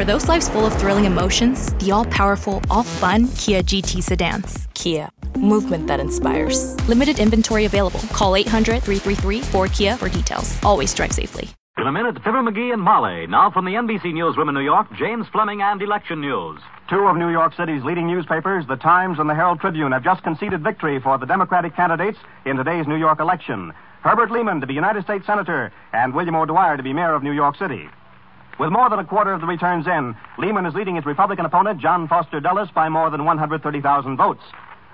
For those lives full of thrilling emotions, the all powerful, all fun Kia GT sedans. Kia, movement that inspires. Limited inventory available. Call 800 333 4Kia for details. Always drive safely. In a minute, Fibber McGee and Molly. Now from the NBC Newsroom in New York, James Fleming and election news. Two of New York City's leading newspapers, the Times and the Herald Tribune, have just conceded victory for the Democratic candidates in today's New York election. Herbert Lehman to be United States Senator and William O'Dwyer to be Mayor of New York City. With more than a quarter of the returns in, Lehman is leading his Republican opponent, John Foster Dulles, by more than 130,000 votes.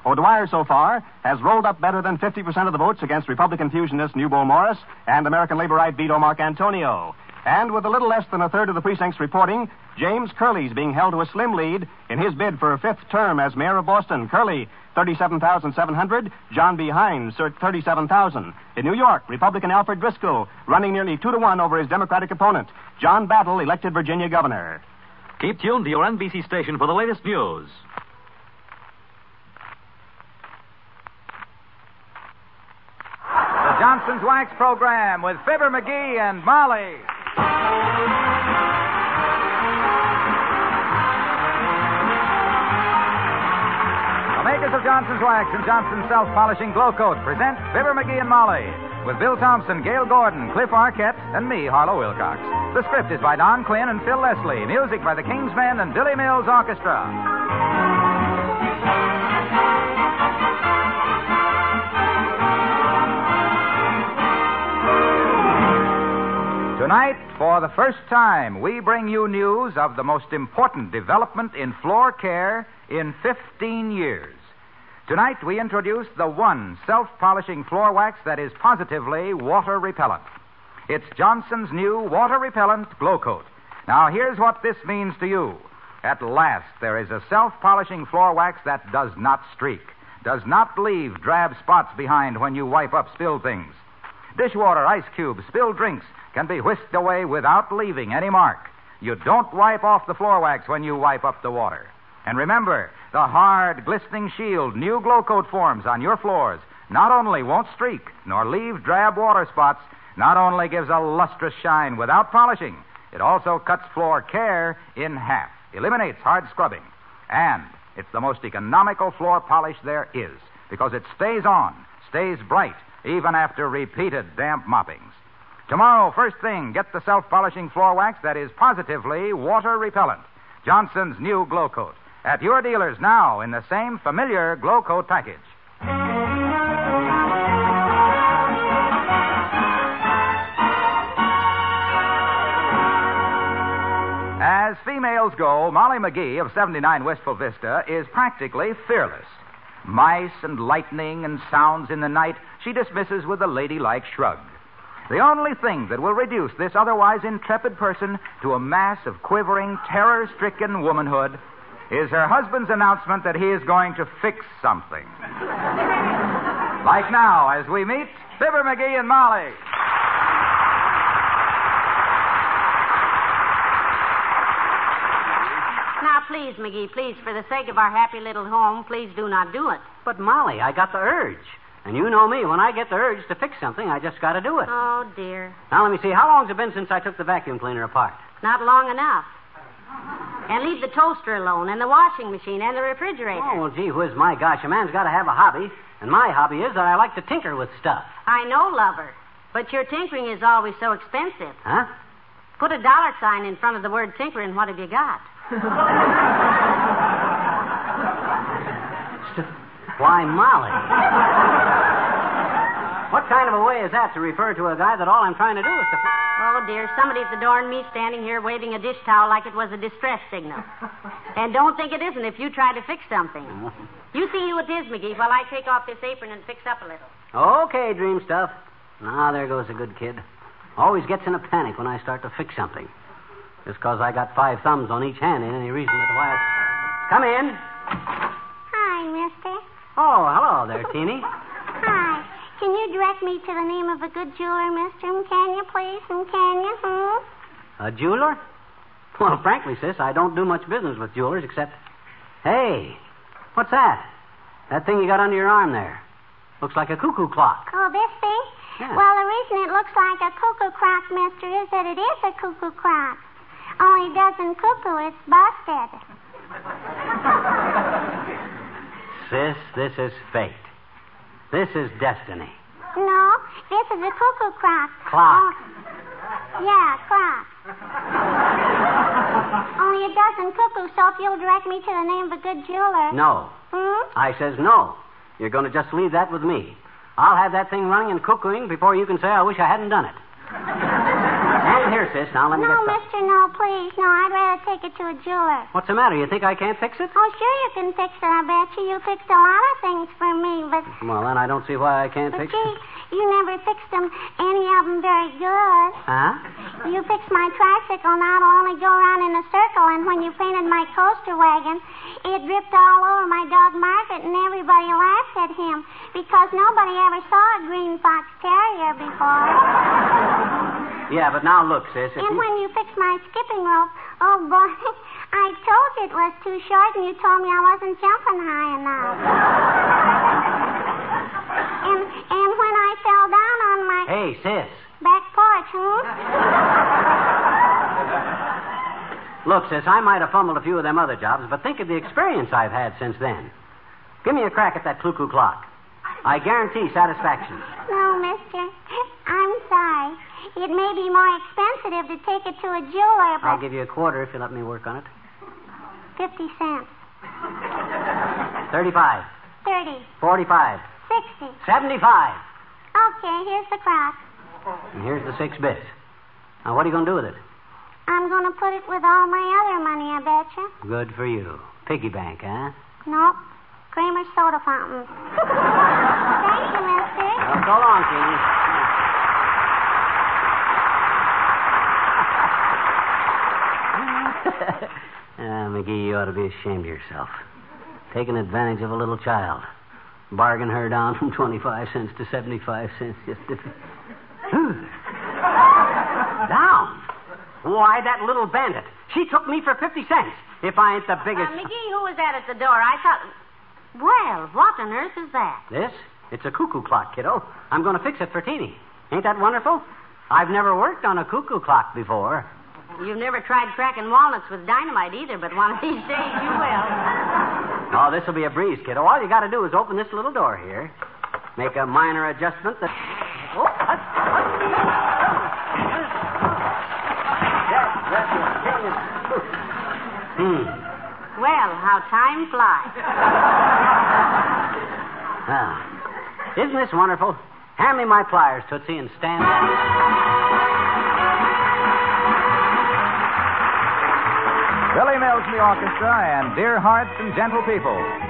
O'Dwyer, so far, has rolled up better than 50% of the votes against Republican fusionist Newbold Morris and American laborite Vito Marcantonio. And with a little less than a third of the precincts reporting, James Curley's being held to a slim lead in his bid for a fifth term as mayor of Boston. Curley, 37,700. John B. Hynes, 37,000. In New York, Republican Alfred Driscoll running nearly two to one over his Democratic opponent. John Battle elected Virginia governor. Keep tuned to your NBC station for the latest news. The Johnson's Wax Program with Fibber McGee and Molly. The makers of Johnson's Wax and Johnson's Self Polishing Glow Coat present Fibber McGee and Molly with Bill Thompson, Gale Gordon, Cliff Arquette, and me, Harlow Wilcox. The script is by Don Quinn and Phil Leslie. Music by the King's Men and Billy Mills Orchestra. Tonight, for the first time, we bring you news of the most important development in floor care in 15 years. Tonight, we introduce the one self polishing floor wax that is positively water repellent. It's Johnson's new water repellent glow coat. Now, here's what this means to you. At last, there is a self polishing floor wax that does not streak, does not leave drab spots behind when you wipe up spilled things. Dishwater, ice cubes, spilled drinks can be whisked away without leaving any mark. You don't wipe off the floor wax when you wipe up the water. And remember, the hard, glistening shield new glow coat forms on your floors not only won't streak nor leave drab water spots, not only gives a lustrous shine without polishing, it also cuts floor care in half, eliminates hard scrubbing. And it's the most economical floor polish there is because it stays on, stays bright, even after repeated damp moppings. Tomorrow, first thing, get the self polishing floor wax that is positively water repellent. Johnson's new Glow Coat. At your dealers now in the same familiar Glow Coat package. As females go, Molly McGee of 79 Wistful Vista is practically fearless. Mice and lightning and sounds in the night she dismisses with a ladylike shrug. The only thing that will reduce this otherwise intrepid person to a mass of quivering, terror stricken womanhood is her husband's announcement that he is going to fix something. like now, as we meet Fibber McGee and Molly. Now, please, McGee, please, for the sake of our happy little home, please do not do it. But, Molly, I got the urge. And you know me. When I get the urge to fix something, I just got to do it. Oh, dear. Now, let me see. How long's it been since I took the vacuum cleaner apart? Not long enough. And leave the toaster alone, and the washing machine, and the refrigerator. Oh, well, gee whiz, my gosh. A man's got to have a hobby. And my hobby is that I like to tinker with stuff. I know, lover. But your tinkering is always so expensive. Huh? Put a dollar sign in front of the word tinker, and what have you got? Why, Molly. what kind of a way is that to refer to a guy that all I'm trying to do is to. Oh, dear, somebody at the door and me standing here waving a dish towel like it was a distress signal. and don't think it isn't if you try to fix something. You see who it is, McGee, while I take off this apron and fix up a little. Okay, dream stuff. Now, there goes a good kid. Always gets in a panic when I start to fix something. Just 'cause I got five thumbs on each hand ain't any reason that why. Come in. Hi, mister. Oh, hello there, Teeny. Hi. Can you direct me to the name of a good jeweler, mister? And Can you, please? And can you? Hmm? A jeweler? Well, frankly, sis, I don't do much business with jewelers except. Hey, what's that? That thing you got under your arm there. Looks like a cuckoo clock. Oh, this thing? Yeah. Well, the reason it looks like a cuckoo clock, mister, is that it is a cuckoo clock. Only it doesn't cuckoo, it's busted. Sis, this is fate. This is destiny. No, this is a cuckoo clock. Clock. Oh, yeah, clock. Only it doesn't cuckoo, so if you'll direct me to the name of a good jeweler. No. Hmm? I says no. You're going to just leave that with me. I'll have that thing running and cuckooing before you can say I wish I hadn't done it. And here, sis, now let me No, get mister, no, please. No, I'd rather take it to a jeweler. What's the matter? You think I can't fix it? Oh, sure you can fix it, I bet you. You fixed a lot of things for me, but... Well, then I don't see why I can't But fix gee, it. you never fixed them, any of them very good. Huh? You fixed my tricycle, now it'll only go around in a circle, and when you painted my coaster wagon, it dripped all over my dog Margaret, and everybody laughed at him, because nobody ever saw a green fox terrier before. Yeah, but now look, sis. If and you... when you fixed my skipping rope, oh boy, I told you it was too short, and you told me I wasn't jumping high enough. and and when I fell down on my Hey, sis. back porch, hmm? Look, sis, I might have fumbled a few of them other jobs, but think of the experience I've had since then. Give me a crack at that cuckoo clock. I guarantee satisfaction. No, mister. It may be more expensive to take it to a jeweler, I'll give you a quarter if you let me work on it. 50 cents. 35, 30, 45, 60. 75. Okay, here's the crock. And here's the six bits. Now, what are you going to do with it? I'm going to put it with all my other money, I betcha. Good for you. Piggy bank, huh? Nope. Kramer's soda fountain. Thank you, mister. Well, so long, Keene. Ah, McGee, you ought to be ashamed of yourself. Taking advantage of a little child. Bargain her down from 25 cents to 75 cents just down? Why, that little bandit. She took me for 50 cents. If I ain't the Uh, biggest... McGee, who was that at the door? I thought. Well, what on earth is that? This? It's a cuckoo clock, kiddo. I'm going to fix it for Teeny. Ain't that wonderful? I've never worked on a cuckoo clock before. You've never tried cracking walnuts with dynamite either, but one of these days you will. Oh, this'll be a breeze, kiddo. All you got to do is open this little door here, make a minor adjustment that. Oh. Yes, that's it. Hmm. Well, how time flies. Ah. Isn't this wonderful? Hand me my pliers, Tootsie, and stand Billy Mills and the orchestra and Dear Hearts and Gentle People.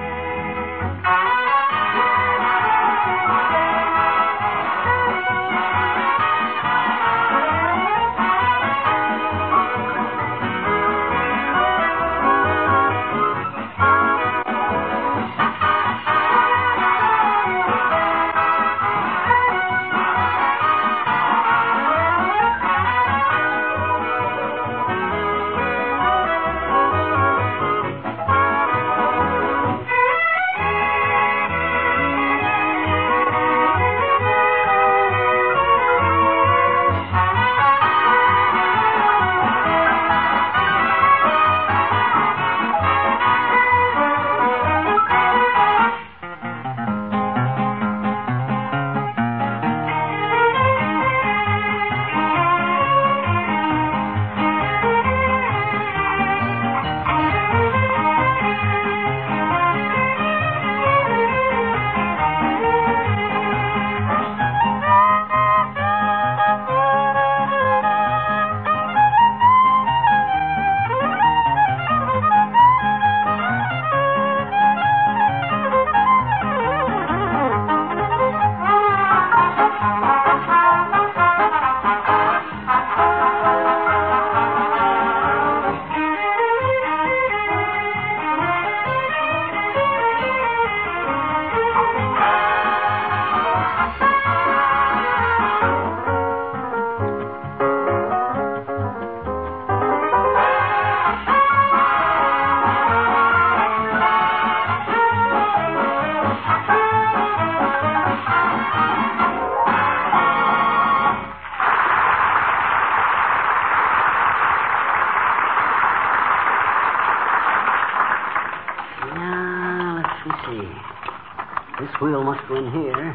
Must go in here.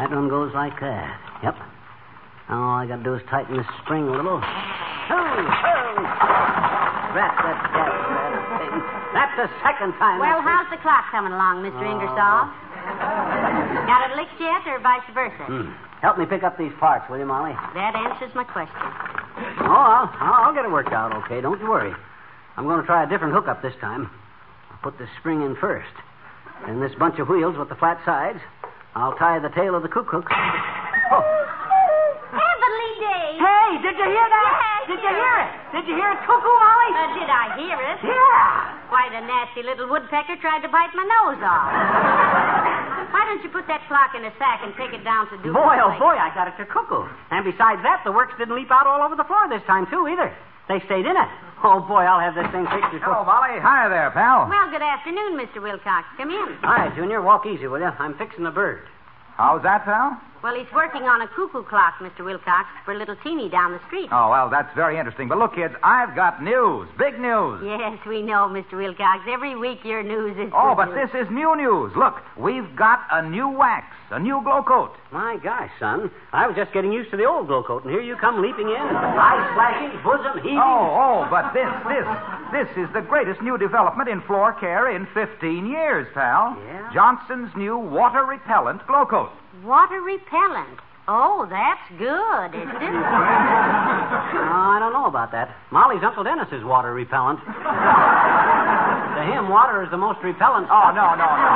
That one goes like that. Yep. Now all I gotta do is tighten this spring a little. Oh, oh. Rat that gas thing. That's the second time. Well, that's how's the clock coming along, Mr. Ingersoll? Got it licked yet, or vice versa? Hmm. Help me pick up these parts, will you, Molly? That answers my question. Oh, I'll, I'll get it worked out okay. Don't you worry. I'm going to try a different hookup this time. I'll put the spring in first. And this bunch of wheels with the flat sides, I'll tie the tail of the cook hook. Oh, Heavenly day! hey, did you hear that? Yes, did you hear it? Did you hear it cuckoo, Molly? Uh, did I hear it? Yeah. Quite a nasty little woodpecker tried to bite my nose off. Why don't you put that clock in a sack and take it down to do Boy, oh boy, I got it to cuckoo. And besides that, the works didn't leap out all over the floor this time, too, either. They stayed in it. Oh, boy, I'll have this thing fixed Hello, before... Molly. Hi there, pal. Well, good afternoon, Mr. Wilcox. Come in. Hi, Junior. Walk easy, will you? I'm fixing a bird. How's that, pal? Well, he's working on a cuckoo clock, Mr. Wilcox, for little Teeny down the street. Oh, well, that's very interesting. But look, kids, I've got news. Big news. Yes, we know, Mr. Wilcox. Every week your news is. Oh, but news. this is new news. Look, we've got a new wax, a new glow coat. My gosh, son. I was just getting used to the old glow coat, and here you come leaping in, eyes flashing, bosom heaving. Oh, oh, but this, this, this is the greatest new development in floor care in 15 years, pal. Yeah? Johnson's new water repellent glow coat. Water repellent. Oh, that's good, isn't it? Oh, I don't know about that. Molly's Uncle Dennis is water repellent. to him, water is the most repellent. Oh, no, no, no.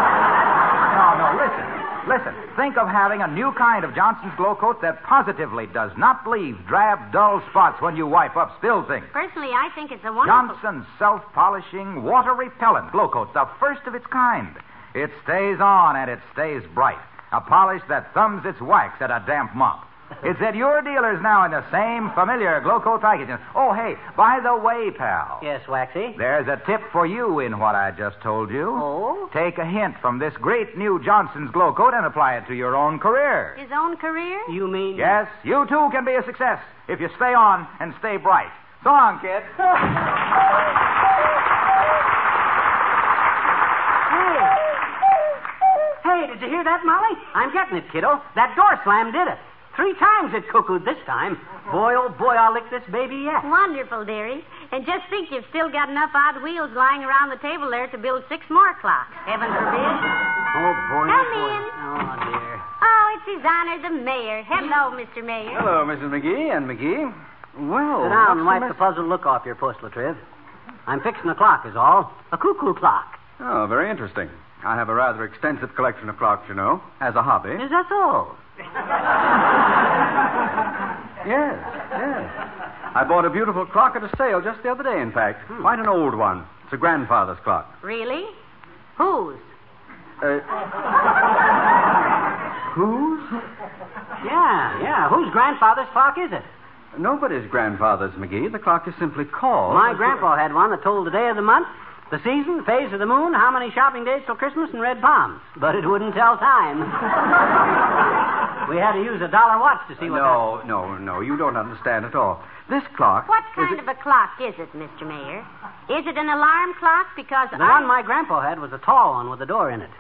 No, no, listen. Listen, think of having a new kind of Johnson's Glow Coat that positively does not leave drab, dull spots when you wipe up spilled things. Personally, I think it's a wonderful. Johnson's self polishing, water repellent glow coat, the first of its kind. It stays on and it stays bright. A polish that thumbs its wax at a damp mop. It's at your dealers now in the same familiar glow coat packaging. Oh, hey, by the way, pal. Yes, Waxy. There's a tip for you in what I just told you. Oh? Take a hint from this great new Johnson's Glow Coat and apply it to your own career. His own career? You mean? Yes, you too can be a success if you stay on and stay bright. So long, kid. Hey, did you hear that, Molly? I'm getting it, kiddo. That door slam did it. Three times it cuckooed this time. Boy, oh boy, I'll lick this baby yet. Wonderful, dearie. And just think you've still got enough odd wheels lying around the table there to build six more clocks. Heaven forbid. Oh, boy. Come oh, boy. in. Oh, dear. Oh, it's His Honor the Mayor. Hello, Mr. Mayor. Hello, Mrs. McGee and McGee. Well, Sit down and what's wipe the the puzzled look off your puss, Latriv. I'm fixing a clock, is all. A cuckoo clock. Oh, very interesting. I have a rather extensive collection of clocks, you know, as a hobby. Is that so? Yes, yes. I bought a beautiful clock at a sale just the other day, in fact. Quite an old one. It's a grandfather's clock. Really? Whose? Uh, whose? Yeah, yeah. Whose grandfather's clock is it? Nobody's grandfather's, McGee. The clock is simply called. My grandpa had one that told the day of the month, the season, the phase of the moon, how many shopping days till Christmas, and red palms. But it wouldn't tell time. we had to use a dollar watch to see what No, no, no. You don't understand at all. This clock. What kind it- of a clock is it, Mr. Mayor? Is it an alarm clock? Because. The I... one my grandpa had was a tall one with a door in it.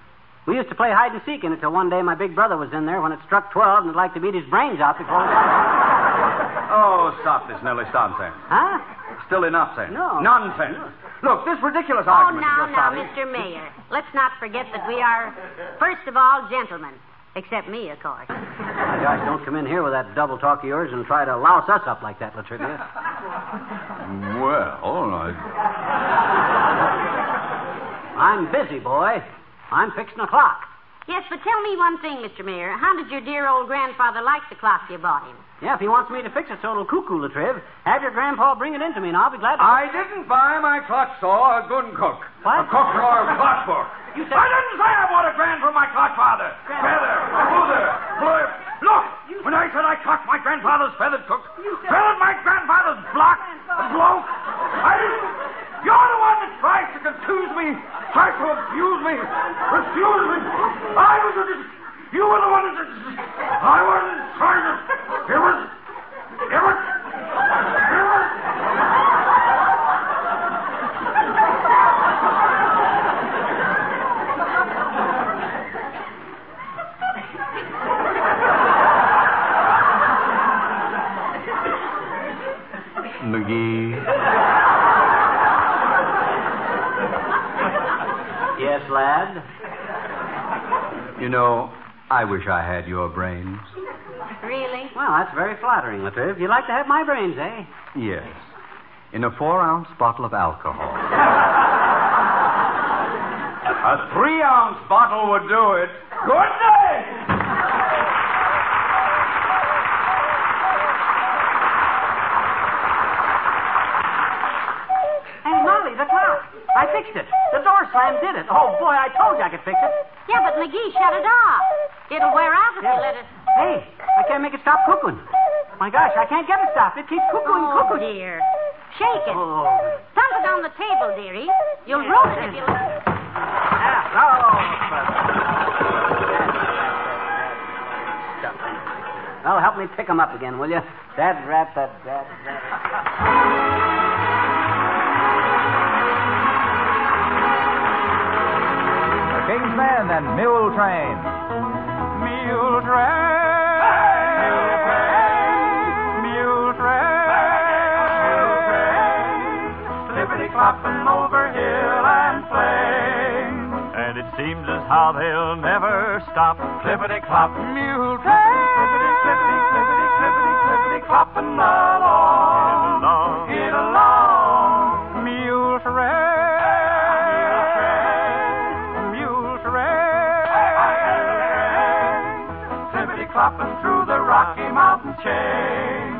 We used to play hide and seek in it till one day my big brother was in there when it struck 12 and would like to beat his brains out before... Oh, stop this Nelly nonsense. huh? Still enough, then. No. Nonsense. Look, this ridiculous Oh, argument now, that you're now, starting- Mr. Mayor. Let's not forget that we are, first of all, gentlemen. Except me, of course. My gosh, don't come in here with that double talk of yours and try to louse us up like that, Latrivia. Well, I... I'm busy, boy. I'm fixing a clock. Yes, but tell me one thing, Mr. Mayor. How did your dear old grandfather like the clock you bought him? Yeah, if he wants me to fix it so it'll cuckoo, Latriv, have your grandpa bring it in to me, and I'll be glad to. I didn't buy my clock saw a good cook. What? A cook or a clockwork. You said- I didn't say I bought a grand for my clockfather. Feather, smoother, blurb. Look, when I said I clocked my grandfather's feathered cook, feathered my grandfather's block, bloke, I didn't. You're the one that tries to confuse me, tries to abuse me, refuse me. I was a. You were the one that. I wasn't trying to. It was. It was. It was. McGee. Yes, lad. You know, I wish I had your brains. Really? Well, that's very flattering, Latriv. You'd like to have my brains, eh? Yes. In a four ounce bottle of alcohol. A three ounce bottle would do it. Good day! Hey, Molly, the clock. I fixed it. The door slam did it. Oh, boy, I told you I could fix it. Yeah, but McGee, shut it off. It'll wear out if you let it. Hey, I can't make it stop cuckooing. My gosh, I can't get it stopped. It keeps cuckooing, Oh, cuckooing. dear. Shake it. Oh. Thump it on the table, dearie. You'll ruin it if you let Ah, oh, Well, help me pick 'em up again, will you? Dad rat, that dad rat. The King's Men and Mule Train. Mule train. Mule train. Mule train. Slippity clopping over hill and plain. And it seems as how they'll never stop. Clippity clop. Mule train. Clippity, clippity, clippity, clippity, clippity clopping along. Clopping through the Rocky Mountain chain.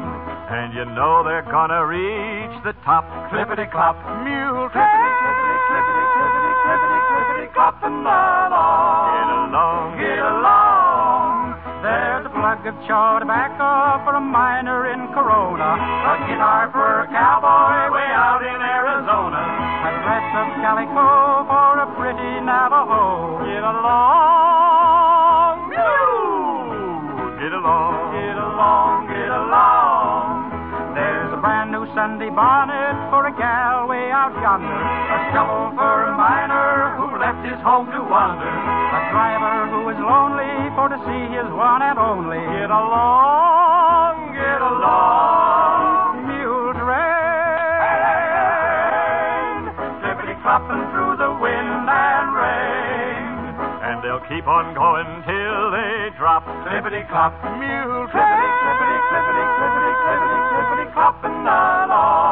And you know they're gonna reach the top. Clippity clop, mule train. Clippity, clippity, clippity, clippity, clippity, clopping along. Get along, get along. There's a plug of chaw tobacco for a miner in Corona. A guitar for a cowboy way out in Arizona. A dress of calico for a pretty Navajo. Get along, Sunday bonnet for a gal way out yonder. A shovel for a miner who left his home to wander. A driver who is lonely for to see his one and only. Get along, get along, mule train. Flippity clopping through the wind and rain. And they'll keep on going till they drop. Clippity clop, mule train. Clippity, and along. Get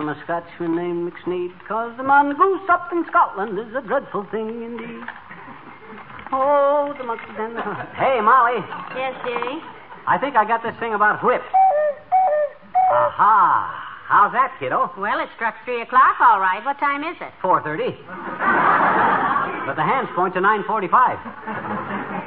from a Scotchman named McSneed, because the mongoose up in Scotland is a dreadful thing indeed. Oh, the monkeys and the... Hey, Molly, Yes, dearie. I think I got this thing about whips. Aha. How's that, kiddo? Well, it struck three o'clock, all right. What time is it? 4.30. but the hands point to 9.45.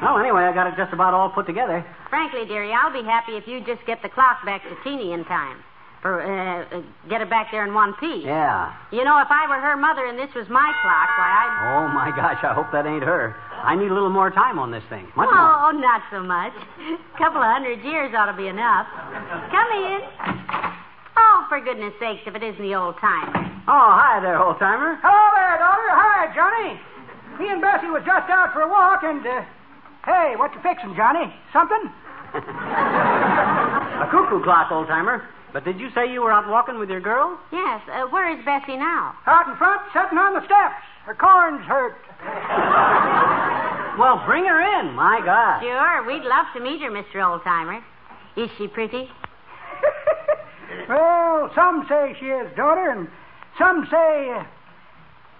Well, anyway, I got it just about all put together. Frankly, dearie, I'll be happy if you just get the clock back to Teeny in time. For, uh, uh, get it back there in one piece. Yeah. You know, if I were her mother and this was my clock, why, I'd. Oh, my gosh, I hope that ain't her. I need a little more time on this thing. Much more. oh, not so much. A couple of hundred years ought to be enough. Come in. Oh, for goodness sakes, if it isn't the old timer. Oh, hi there, old timer. Hello there, daughter. Hi, Johnny. Me and Bessie was just out for a walk, and uh, hey, what you fixing, Johnny? Something? A cuckoo clock, old timer. But did you say you were out walking with your girl? Yes. Uh, where is Bessie now? Out in front, sitting on the steps. Her corn's hurt. Well, bring her in. My God. Sure, we'd love to meet her, Mr. Oldtimer. Is she pretty? Well, some say she is, daughter, and some say. Uh,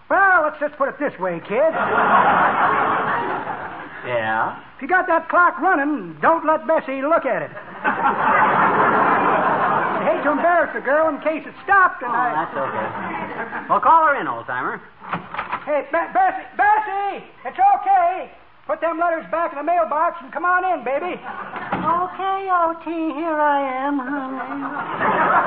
well, let's just put it this way, kid. Yeah? If you got that clock running, don't let Bessie look at it. I hate to embarrass the girl in case it stopped, and Oh, I. that's okay. Well, call her in, old timer. Hey, Be- Bessie, Bessie, it's okay. Put them letters back in the mailbox and come on in, baby. Okay, O.T., here I am, honey.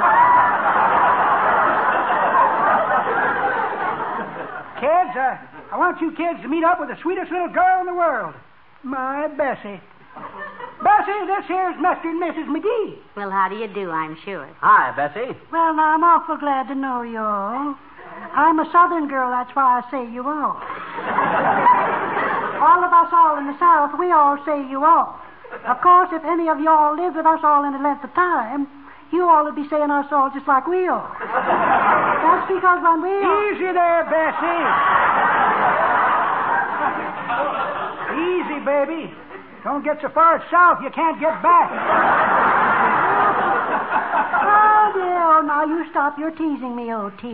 Kids, uh, I I want you kids to meet up with the sweetest little girl in the world. My Bessie. Bessie, this here's Mr. and Mrs. McGee. Well, how do you do, I'm sure. Hi, Bessie. Well, now, I'm awful glad to know you all. I'm a southern girl, that's why I say you all. all of us all in the South, we all say you all. Of course, if any of you all lived with us all any length of time, you all would be saying us all just like we are. That's because when we all... Easy there, Bessie. Easy, baby. Don't get so far south you can't get back. Oh, dear. Oh, now you stop your teasing me, O.T.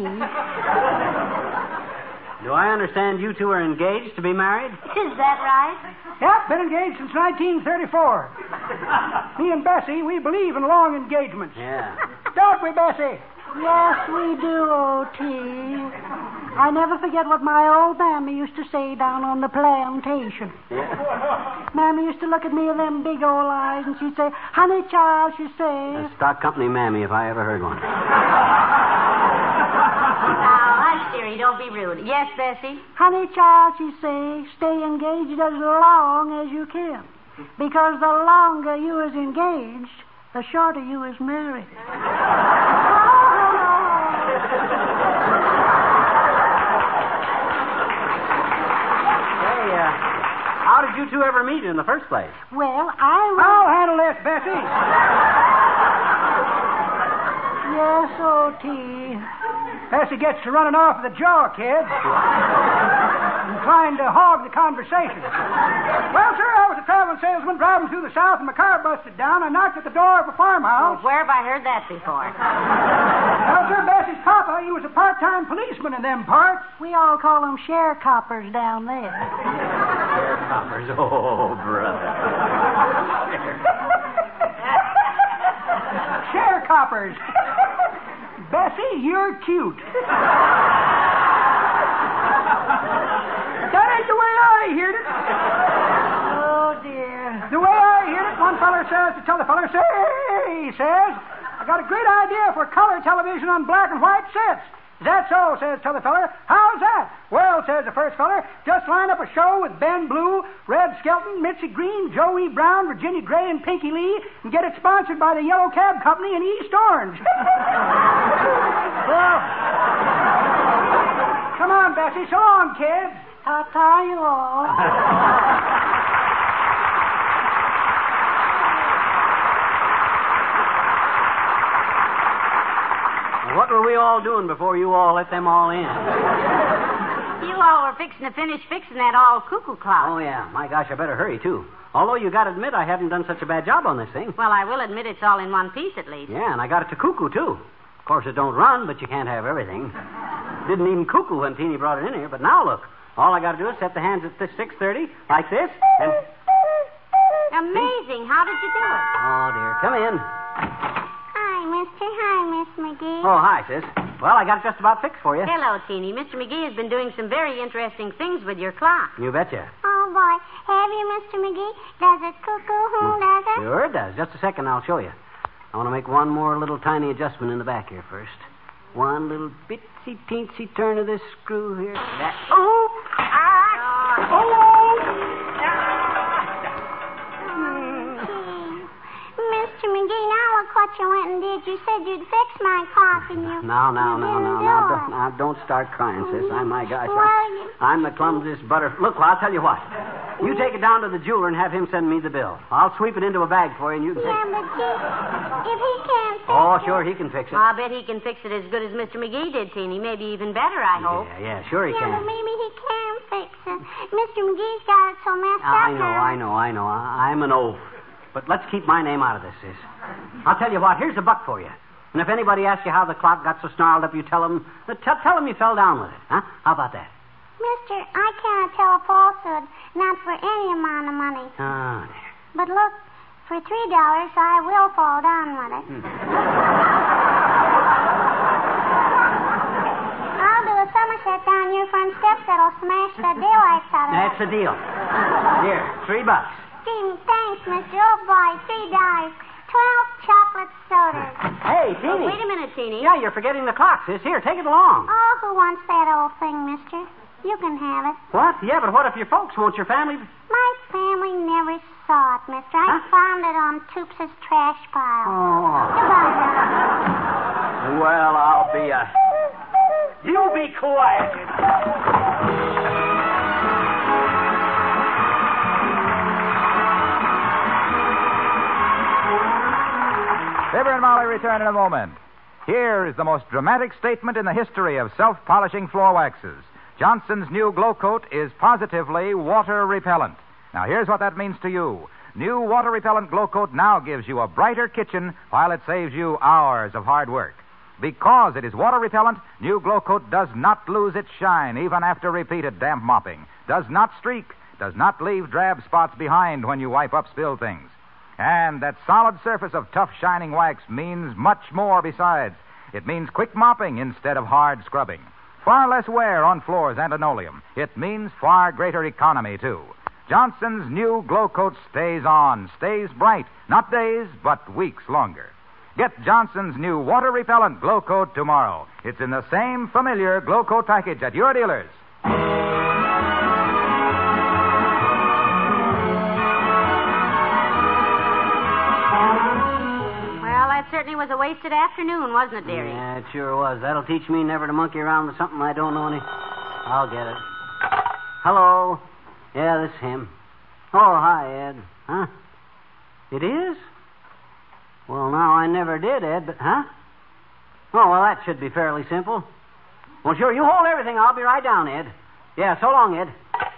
Do I understand you two are engaged to be married? Is that right? Yep, been engaged since 1934. Me and Bessie, we believe in long engagements. Yeah. Don't we, Bessie? Yes, we do, O.T. I never forget what my old mammy used to say down on the plantation. Mammy used to look at me with them big old eyes, and she'd say, Honey, child, she'd say. A stock company mammy, if I ever heard one. Now, hush, dearie. Don't be rude. Yes, Bessie? Honey, child, she'd say, stay engaged as long as you can. Because the longer you is engaged, the shorter you is married. you two ever meet in the first place? Well, I was. I'll handle this, Bessie. Yes, oh, O.T. Bessie gets to running off with the jaw, kids. Inclined to hog the conversation. Well, sir, I was a traveling salesman driving through the South, and my car busted down. I knocked at the door of a farmhouse. Where have I heard that before? Well, sir, Bessie's papa, he was a part-time policeman in them parts. We all call them sharecroppers down there. Sharecroppers. Oh, brother. Sharecroppers. Bessie, you're cute. that ain't the way I heard it. Oh, dear. The way I heard it, one feller says to t'other feller, say, he says, I got a great idea for color television on black and white sets. Is that so? says t'other feller. How's that? Well, says the first feller, just line up a show with Ben Blue, Red Skelton, Mitzi Green, Joey Brown, Virginia Grey, and Pinky Lee, and get it sponsored by the Yellow Cab Company in East Orange. well, come on, Bessie. So long, kids. Ta-ta, you all. What were we all doing before you all let them all in? You all were fixing to finish fixing that all cuckoo clock. Oh, yeah. My gosh, I better hurry, too. Although you got to admit I haven't done such a bad job on this thing. Well, I will admit it's all in one piece at least. Yeah, and I got it to cuckoo, too. Of course, it don't run, but you can't have everything. Didn't even cuckoo when Teeny brought it in here. But now look. All I got to do is set the hands at 6.30, like this, and... Amazing. How did you do it? Oh, dear. Come in. Hi, Mister. Hi, Miss McGee. Oh, hi, sis. Well, I got it just about fixed for you. Hello, Teeny. Mr. McGee has been doing some very interesting things with your clock. You betcha. Oh, boy. Have you, Mr. McGee? Does it cuckoo? Who does it? Sure it does. Just a second, I'll show you. I want to make one more little tiny adjustment in the back here first. One little bitsy teensy turn of this screw here. That. Oh! Ah! Oh! You said you'd fix my clock, and you. Now, now, you now, didn't now, do now, it. don't, now, don't start crying, sis. I, my gosh, Well, I, you- I'm the clumsiest butter. Look, well, I'll tell you what. You take it down to the jeweler and have him send me the bill. I'll sweep it into a bag for you, and you can Yeah, take but he, if he can't fix Oh, it. sure, he can fix it. I'll bet he can fix it as good as Mr. McGee did, Teeny. Maybe even better, I hope. Yeah, yeah, sure he yeah, can. but maybe he can fix it. Mr. McGee's got it so messed up I know, now. I know, I know. I, I'm an oaf. But let's keep my name out of this, sis. I'll tell you what, here's a buck for you. And if anybody asks you how the clock got so snarled up, you tell them, tell, tell them you fell down with it. Huh? How about that? Mister, I cannot tell a falsehood, not for any amount of money. Ah, But look, for three dollars, I will fall down with it. I'll do a somerset down your front steps that'll smash the daylights out of that's the deal. Here, three bucks. Gee, thanks, Mister. Oh boy, three dollars. Twelve chocolate sodas. Hey, Oh, wait a minute, Teeny. Yeah, you're forgetting the clock, sis. Here, take it along. Oh, who wants that old thing, Mister? You can have it. What? Yeah, but what if your folks want your family? My family never saw it, mister. I found it on Toops' trash pile. Oh. Goodbye, Doc. Well, I'll be a. You be quiet. Fibber and Molly return in a moment. Here is the most dramatic statement in the history of self polishing floor waxes. Johnson's new Glow Coat is positively water repellent. Now, here's what that means to you. New water repellent Glow Coat now gives you a brighter kitchen while it saves you hours of hard work. Because it is water repellent, new Glow Coat does not lose its shine even after repeated damp mopping, does not streak, does not leave drab spots behind when you wipe up spilled things. And that solid surface of tough, shining wax means much more besides. It means quick mopping instead of hard scrubbing. Far less wear on floors and linoleum. It means far greater economy, too. Johnson's new Glow Coat stays on, stays bright, not days, but weeks longer. Get Johnson's new water repellent Glow Coat tomorrow. It's in the same familiar Glow Coat package at your dealers. Certainly was a wasted afternoon, wasn't it, dearie? Yeah, it sure was. That'll teach me never to monkey around with something I don't know any. I'll get it. Hello. Yeah, this is him. Oh, hi, Ed. Huh? It is? Well, now, I never did, Ed, but, huh? Oh, well, that should be fairly simple. Well, sure, you hold everything. I'll be right down, Ed. Yeah, so long, Ed.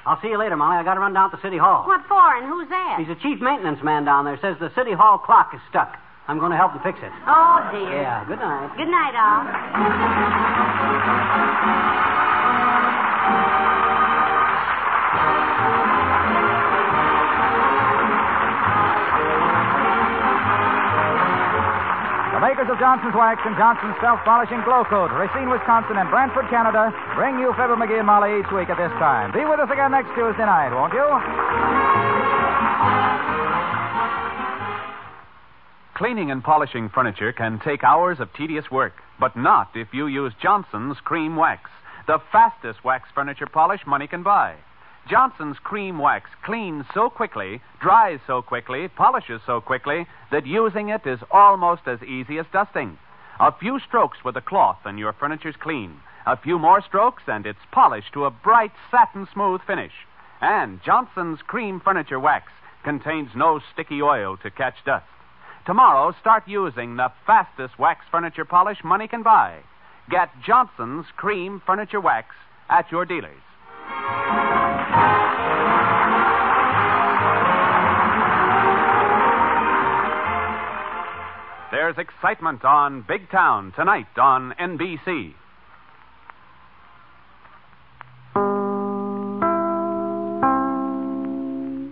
I'll see you later, Molly. I gotta run down to City Hall. What for, and who's that? He's a chief maintenance man down there. Says the City Hall clock is stuck. I'm going to help him fix it. Oh, dear. Yeah, good night. Good night, all. The makers of Johnson's Wax and Johnson's Self Polishing Glow Coat, Racine, Wisconsin, and Brantford, Canada, bring you Fibber McGee and Molly each week at this time. Be with us again next Tuesday night, won't you? Cleaning and polishing furniture can take hours of tedious work, but not if you use Johnson's Cream Wax, the fastest wax furniture polish money can buy. Johnson's Cream Wax cleans so quickly, dries so quickly, polishes so quickly that using it is almost as easy as dusting. A few strokes with a cloth and your furniture's clean. A few more strokes and it's polished to a bright satin smooth finish. And Johnson's Cream Furniture Wax contains no sticky oil to catch dust. Tomorrow, start using the fastest wax furniture polish money can buy. Get Johnson's Cream Furniture Wax at your dealers. There's excitement on Big Town tonight on NBC.